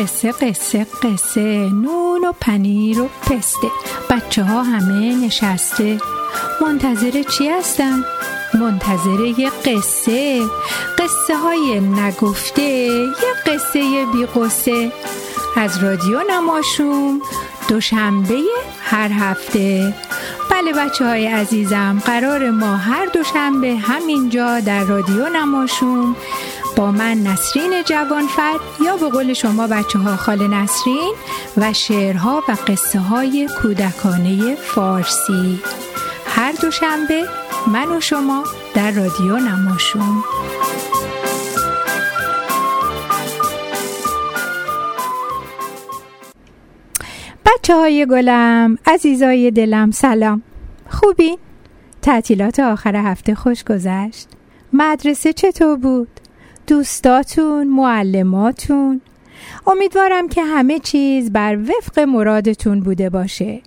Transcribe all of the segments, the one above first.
قصه قصه قصه. نون و پنیر و پسته. بچه ها همه نشسته. منتظر چی هستن؟ منتظر یه قصه. قصه های نگفته یه قصه بی قصه از رادیو نماشوم دوشنبه هر هفته. بله بچه های عزیزم قرار ما هر دوشنبه همینجا در رادیو نماشوم من نسرین جوانفر یا به قول شما بچه ها خال نسرین و شعرها و قصه های کودکانه فارسی هر دوشنبه من و شما در رادیو نماشوم بچه های گلم عزیزای دلم سلام خوبی؟ تعطیلات آخر هفته خوش گذشت مدرسه چطور بود؟ دوستاتون معلماتون. امیدوارم که همه چیز بر وفق مرادتون بوده باشه.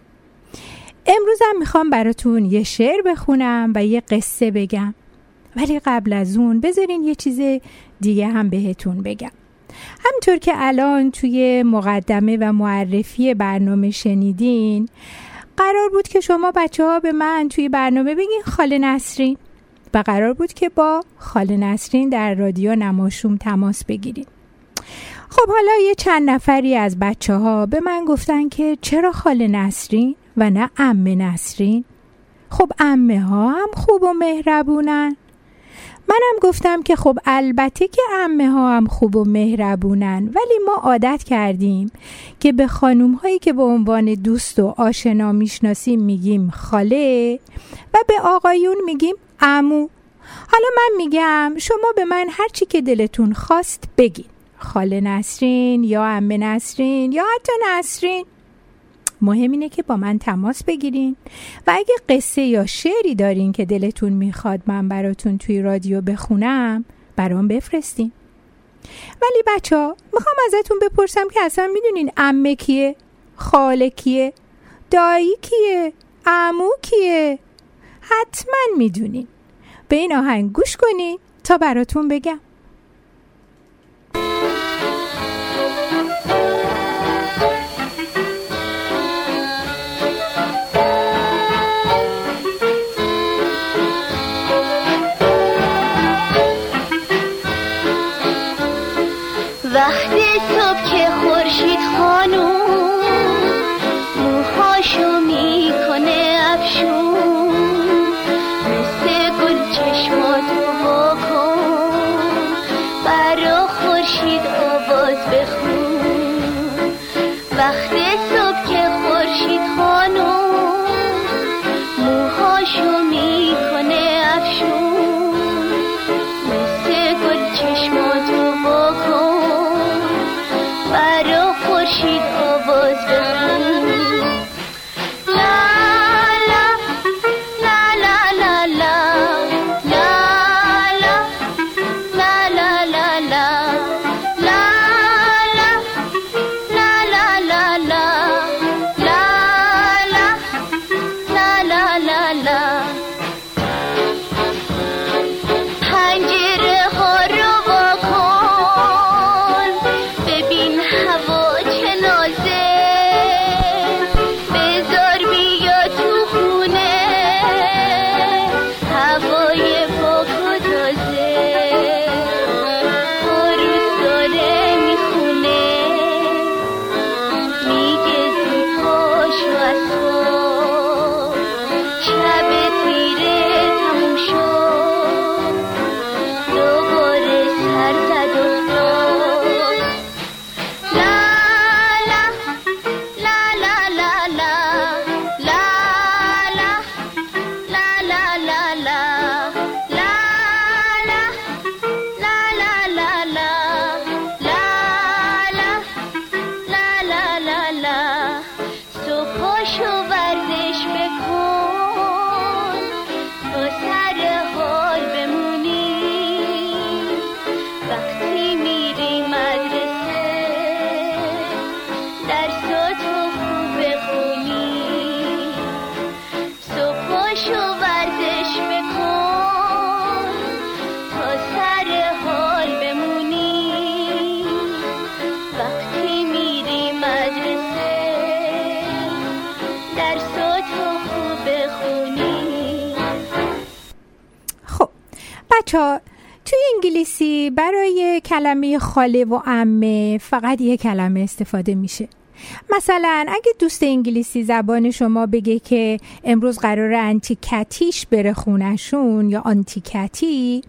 امروزم می‌خوام براتون یه شعر بخونم و یه قصه بگم. ولی قبل از اون بذارین یه چیز دیگه هم بهتون بگم. همطور که الان توی مقدمه و معرفی برنامه شنیدین قرار بود که شما بچه ها به من توی برنامه بگین خاله نسرین. و قرار بود که با خاله نسرین در رادیو نماشوم تماس بگیریم. خب حالا یه چند نفری از بچه ها به من گفتن که چرا خاله نسرین و نه امه نسرین؟ خب امه ها هم خوب و مهربونن. منم گفتم که خب البته که امه ها هم خوب و مهربونن ولی ما عادت کردیم که به خانوم هایی که به عنوان دوست و آشنا می‌شناسیم میگیم خاله و به آقایون میگیم امو حالا من میگم شما به من هر چی که دلتون خواست بگین. خاله نسرین یا امه نسرین یا حتی نسرین. مهم اینه که با من تماس بگیرین و اگه قصه یا شعری دارین که دلتون می‌خواد من براتون توی رادیو بخونم برام بفرستین. ولی بچه ها می‌خوام ازتون بپرسم که اصلا می‌دونین امه کیه خاله کیه دایی کیه امو کیه؟ حتما می‌دونین. به این آهنگ گوش کنین تا براتون بگم. show. توی انگلیسی برای کلمه خاله و امه فقط یه کلمه استفاده میشه. مثلا اگه دوست انگلیسی زبان شما بگه که امروز قرار انتی کتیش بره خونشون یا آنتی کتی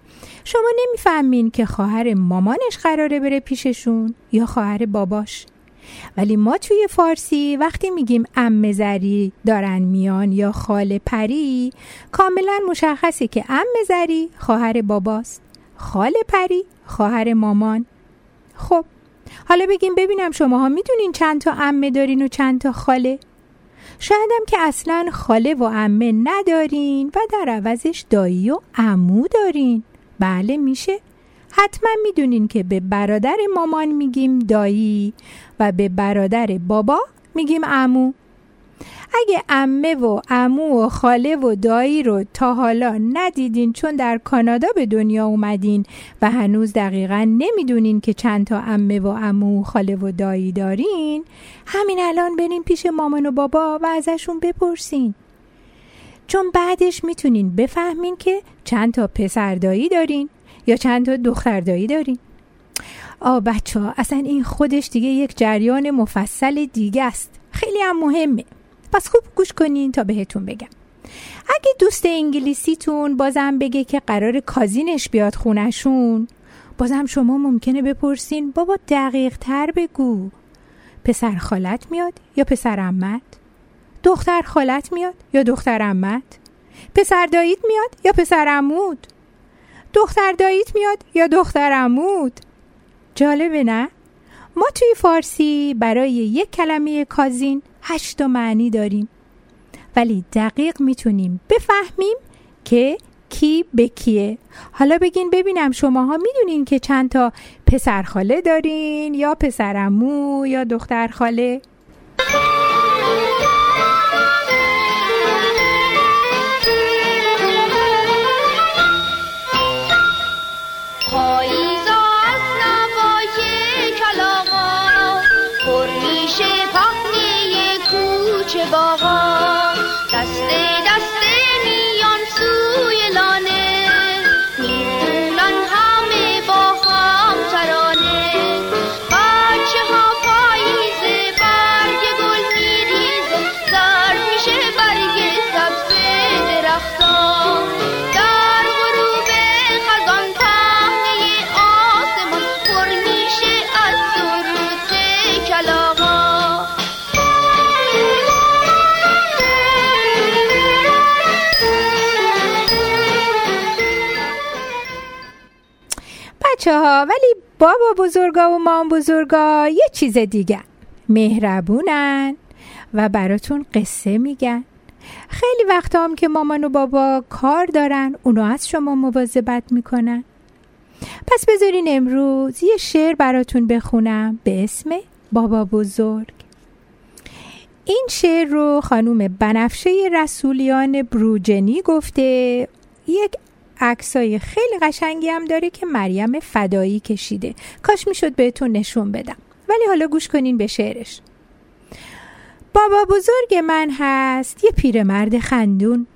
شما نمی‌فهمین که خواهر مامانش قراره بره پیششون یا خواهر باباش. ولی ما توی فارسی وقتی میگیم ام زری دارن میان یا خاله پری کاملا مشخصه که ام زری خواهر باباست. خاله پری خواهر مامان. خب حالا بگیم ببینم شماها می‌دونین چند تا امه دارین و چند تا خاله؟ شایدم که اصلا خاله و امه ندارین و در عوضش دایی و امو دارین. بله میشه. حتما می‌دونین که به برادر مامان میگیم دایی و به برادر بابا میگیم امو اگه امه و امو و خاله و دایی رو تا حالا ندیدین چون در کانادا به دنیا اومدین و هنوز دقیقا نمی‌دونین که چند تا امه و امو و خاله و دایی دارین همین الان برین پیش مامان و بابا و ازشون بپرسین. چون بعدش می‌تونین بفهمین که چند تا پسر دایی دارین. یا چند تا دختر دایی دارین؟ آ بچه ها اصلا این خودش دیگه یک جریان مفصل دیگه است. خیلی هم مهمه. پس خوب گوش کنین تا بهتون بگم. اگه دوست انگلیسیتون بازم بگه که قرار کازینش بیاد خونشون بازم شما ممکنه بپرسین بابا دقیق تر بگو. پسر خالت میاد یا پسر امت دختر خالت میاد یا دختر امت پسر داییت میاد یا پسر عمود دختر داییت میاد یا دختر عمود جالبه نه؟ ما توی فارسی برای یک کلمه کازین هشت معنی داریم. ولی دقیق می‌تونیم بفهمیم که کی به کیه. حالا بگین ببینم شماها می‌دونین که چند تا پسر خاله دارین یا پسرمو یا دختر بچه ها ولی بابا بزرگا و مام بزرگا یه چیز دیگه. مهربونن و براتون قصه میگن. خیلی وقت هم که مامان و بابا کار دارن اونو از شما مواظبت می‌کنن. پس بذارین امروز یه شعر براتون بخونم به اسم بابا بزرگ. این شعر رو خانوم بنفشه رسولیان بروجنی گفته یک عکسای خیلی قشنگی هم داره که مریم فدایی کشیده. کاش می‌شد بهتون نشون بدم. ولی حالا گوش کنین به شعرش. بابا بزرگ من هست یه پیرمرد خندون.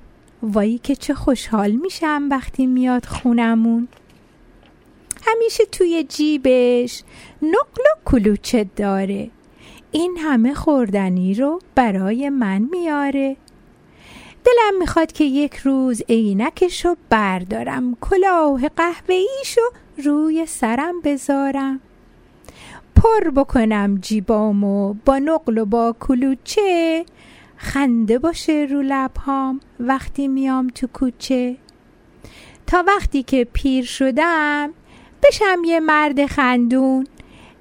وایی که چه خوشحال میشم وقتی میاد خونمون. همیشه توی جیبش نقل و کلوچه داره. این همه خوردنی رو برای من میاره. دلم می‌خواد که یک روز عینکش رو بردارم کلاه قهوه‌ایشو روی سرم بذارم. پر بکنم جیبامو با نقل و با کلوچه. خنده باشه رو لبهام وقتی میام تو کوچه. تا وقتی که پیر شدم بشم یه مرد خندون.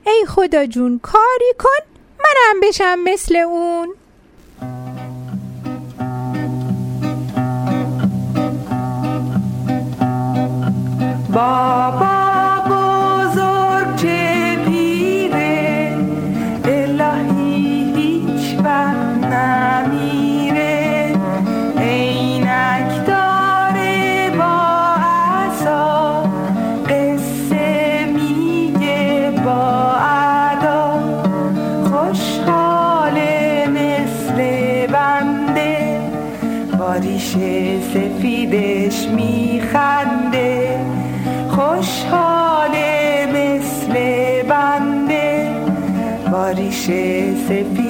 ای خدا جون کاری کن منم بشم مثل اون. بابا با ریشه سفیدش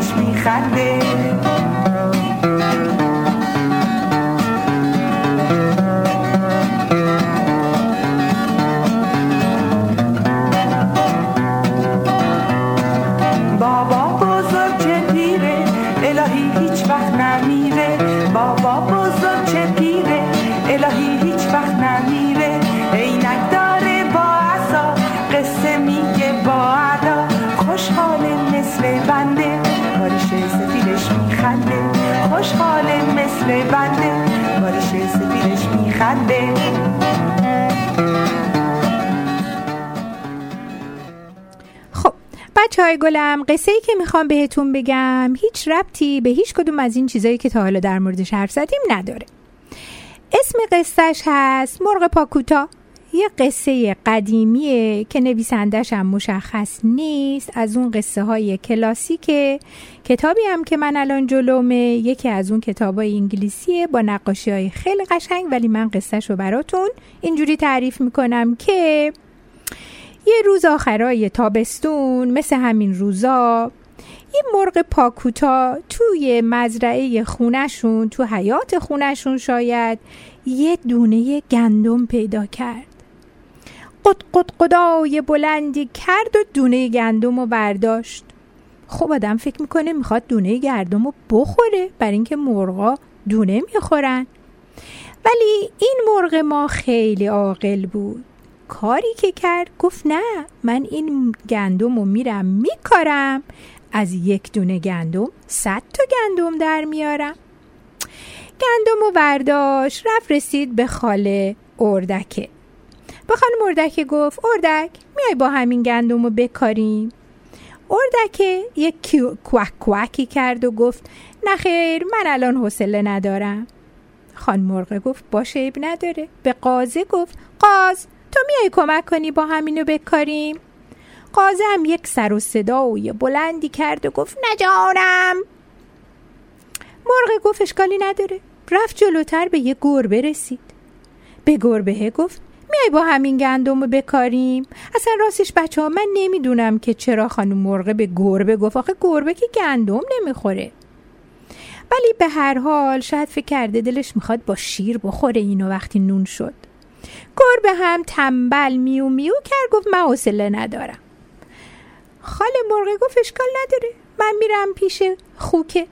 سفیدش میخنده. مثل بنده باریشه سفیدش میخنده. خب بچه های گلم قصه ای که می‌خوام بهتون بگم هیچ ربطی به هیچ کدوم از این چیزایی که تا حالا در موردش حرف زدیم نداره. اسم قصهش هست مرغ پاکوتا. یه قصه قدیمیه که نویسندش هم مشخص نیست. از اون قصه های کلاسیکه. کتابی هم که من الان جلومه. یکی از اون کتاب های انگلیسیه با نقاشی های خیلی قشنگ ولی من قصهش رو براتون اینجوری تعریف می‌کنم که یه روز آخرای تابستون مثل همین روزا یه مرغ پاکوتا توی مزرعه خونشون تو حیات خونشون شاید یه دونه گندم پیدا کرد. قد قد قدای بلندی کرد و دونه گندم رو برداشت. خب آدم فکر می‌کنه می‌خواد دونه گندم رو بخوره برای اینکه مرغا دونه می‌خورن. ولی این مرغ ما خیلی عاقل بود. کاری که کرد گفت نه من این گندم رو میرم میکارم. از یک دونه گندم صد تا گندم در میارم. گندم و برداشت رفت رسید به خاله اردکه. به خانم اردکه گفت اردک میای با همین گندم رو بکاریم. اردکه یک کوک کوکی کرد و گفت نه خیر من الان حوصله ندارم. خان مرغه گفت باشه عیب نداره. به قازه گفت قاز تو میای کمک کنی با همینو بکاریم. قازه هم یک سر و صدای بلندی کرد و گفت نجانم مرغ گفت اشکالی نداره. رفت جلوتر به یه گربه رسید. به گربه گفت میای با همین گندم رو بکاریم؟ اصلا راستش بچه ها من نمی‌دونم که چرا خانم مرغه به گربه گفت. آخه گربه که گندم نمی‌خوره. ولی به هر حال شاید فکر کرده دلش می‌خواد با شیر بخوره اینو وقتی نون شد. گربه هم تنبل میو میو کرد گفت من حوصله ندارم. خاله مرغه گفت اشکال نداره. من میرم پیش خوکه.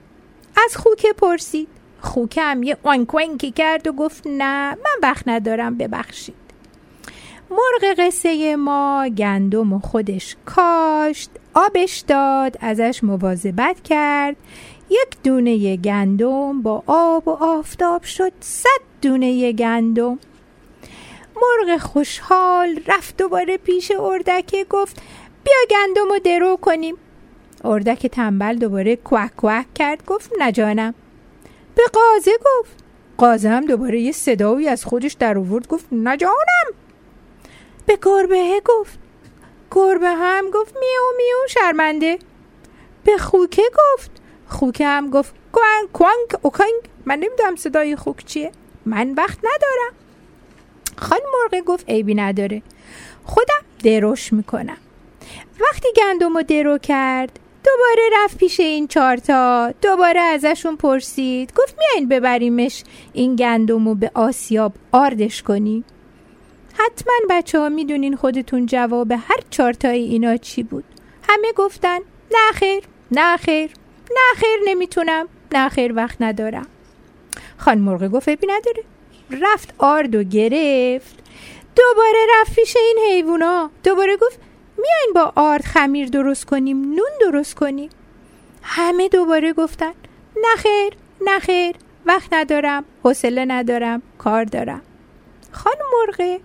از خوکه پرسید. خوکه هم یه وانک وانکی کرد و گفت نه من وقت ندارم ببخشید. مرغ قصه ما گندم خودش کاشت آبش داد ازش مواظبت کرد. یک دونه گندم با آب و آفتاب شد صد دونه گندم. مرغ خوشحال رفت دوباره پیش اردکه گفت بیا گندم رو درو کنیم. اردک تنبل دوباره کوک کوک کرد گفت نجانم به قازه گفت قازه هم دوباره یه صدایی از خودش در آورد گفت نجانم به گربه گفت. گربه هم گفت میو میو شرمنده. به خوکه گفت. خوکه هم گفت کوانک کوانک اوکانک من نمی‌دونم صدای خوک چیه. من وقت ندارم. خان مرغ گفت عیبی نداره. خودم دروش می‌کنم. وقتی گندم رو درو کرد دوباره رفت پیش این چارتا دوباره ازشون پرسید. گفت میایین ببریمش این گندم رو به آسیاب آردش کنی. حتما بچه ها می‌دونین خودتون جواب هر چارتای اینا چی بود. همه گفتن نه خیر نه خیر نه خیر نمی‌تونم نه خیر وقت ندارم. خان مرغ گفت ابی نداره رفت آرد و گرفت. دوباره رفت پیش این حیوونا. دوباره گفت میاین با آرد خمیر درست کنیم نون درست کنیم. همه دوباره گفتن نخیر نخیر وقت ندارم حوصله ندارم کار دارم. خانم مرغه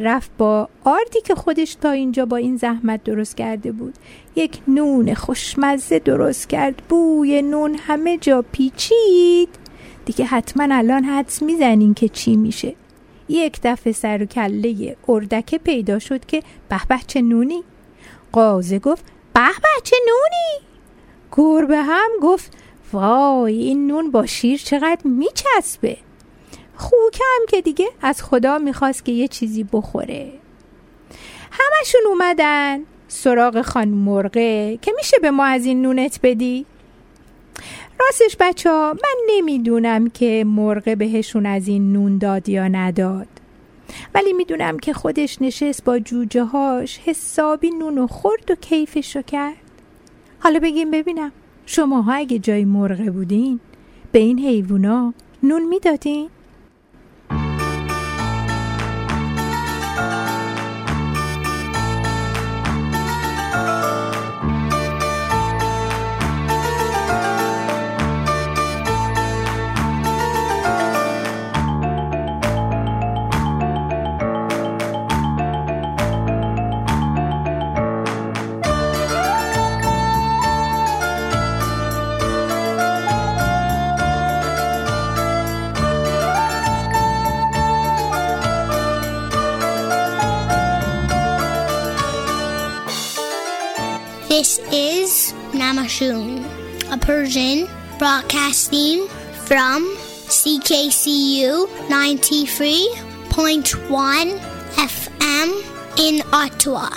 رفت با آردی که خودش تا اینجا با این زحمت درست کرده بود. یک نون خوشمزه درست کرد. بوی نون همه جا پیچید. دیگه حتما الان حدس می‌زنین که چی میشه. یک دفعه سر و کله اردکه پیدا شد که به به چه نونی؟ قازه گفت به به چه نونی؟ گربه هم گفت وای این نون با شیر چقدر میچسبه. خوکم که دیگه از خدا می‌خواست که یه چیزی بخوره همشون اومدن سراغ خان مرغه که میشه به ما از این نونت بدی؟ راستش بچه ها من نمی‌دونم که مرغه بهشون از این نون داد یا نداد ولی می‌دونم که خودش نشست با جوجه هاش حسابی نون و خورد و کیفشو کرد حالا بگیم ببینم شماها اگه جای مرغه بودین به این حیوونا نون می‌دادین؟ Persian broadcasting from CKCU 93.1 FM in Ottawa.